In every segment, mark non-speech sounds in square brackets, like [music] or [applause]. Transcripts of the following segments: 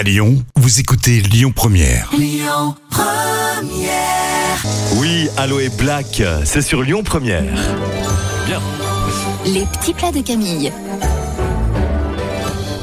À Lyon, vous écoutez Lyon Première. Oui, Aloe Black, c'est sur Lyon Première. Bien. Les petits plats de Camille.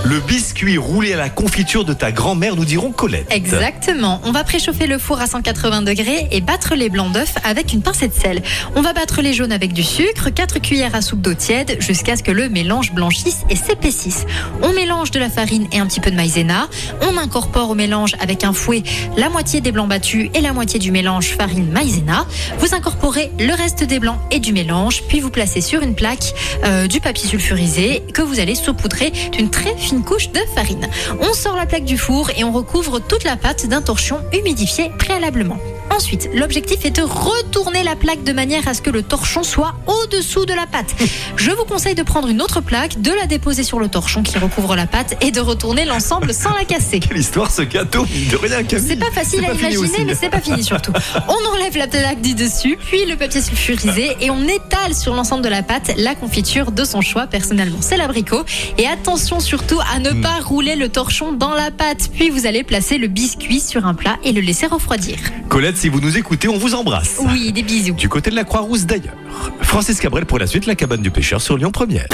Le biscuit roulé à la confiture de ta grand-mère, nous dirons Colette. Exactement. On va préchauffer le four à 180 degrés et battre les blancs d'œufs avec une pincée de sel. On va battre les jaunes avec du sucre, 4 cuillères à soupe d'eau tiède jusqu'à ce que le mélange blanchisse et s'épaississe. On mélange de la farine et un petit peu de maïzena. On incorpore au mélange avec un fouet la moitié des blancs battus et la moitié du mélange farine maïzena. Vous incorporez le reste des blancs et du mélange, puis vous placez sur une plaque euh, du papier sulfurisé que vous allez saupoudrer d'une très fine couche de farine. On sort la plaque du four et on recouvre toute la pâte d'un torchon humidifié préalablement. Ensuite, l'objectif est de retourner la plaque de manière à ce que le torchon soit au-dessous de la pâte. Je vous conseille de prendre une autre plaque, de la déposer sur le torchon qui recouvre la pâte et de retourner l'ensemble sans la casser. [laughs] Quelle histoire ce gâteau De rien. C'est pas facile à pas imaginer, mais c'est pas fini surtout. [laughs] On enlève la plaque du dessus, puis le papier sulfurisé et on étale sur l'ensemble de la pâte la confiture de son choix. Personnellement, c'est l'abricot. Et attention surtout à ne pas rouler le torchon dans la pâte. Puis vous allez placer le biscuit sur un plat et le laisser refroidir. Colette, si vous nous écoutez, on vous embrasse. Oui, des bisous. Du côté de la Croix-Rousse d'ailleurs. Francis Cabrel pour la suite, la cabane du pêcheur sur Lyon Première.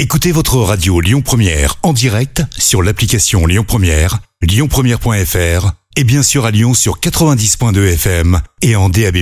Écoutez votre radio Lyon Première en direct sur l'application Lyon Première, lyonpremière.fr et bien sûr à Lyon sur 90.2 FM et en DAB+.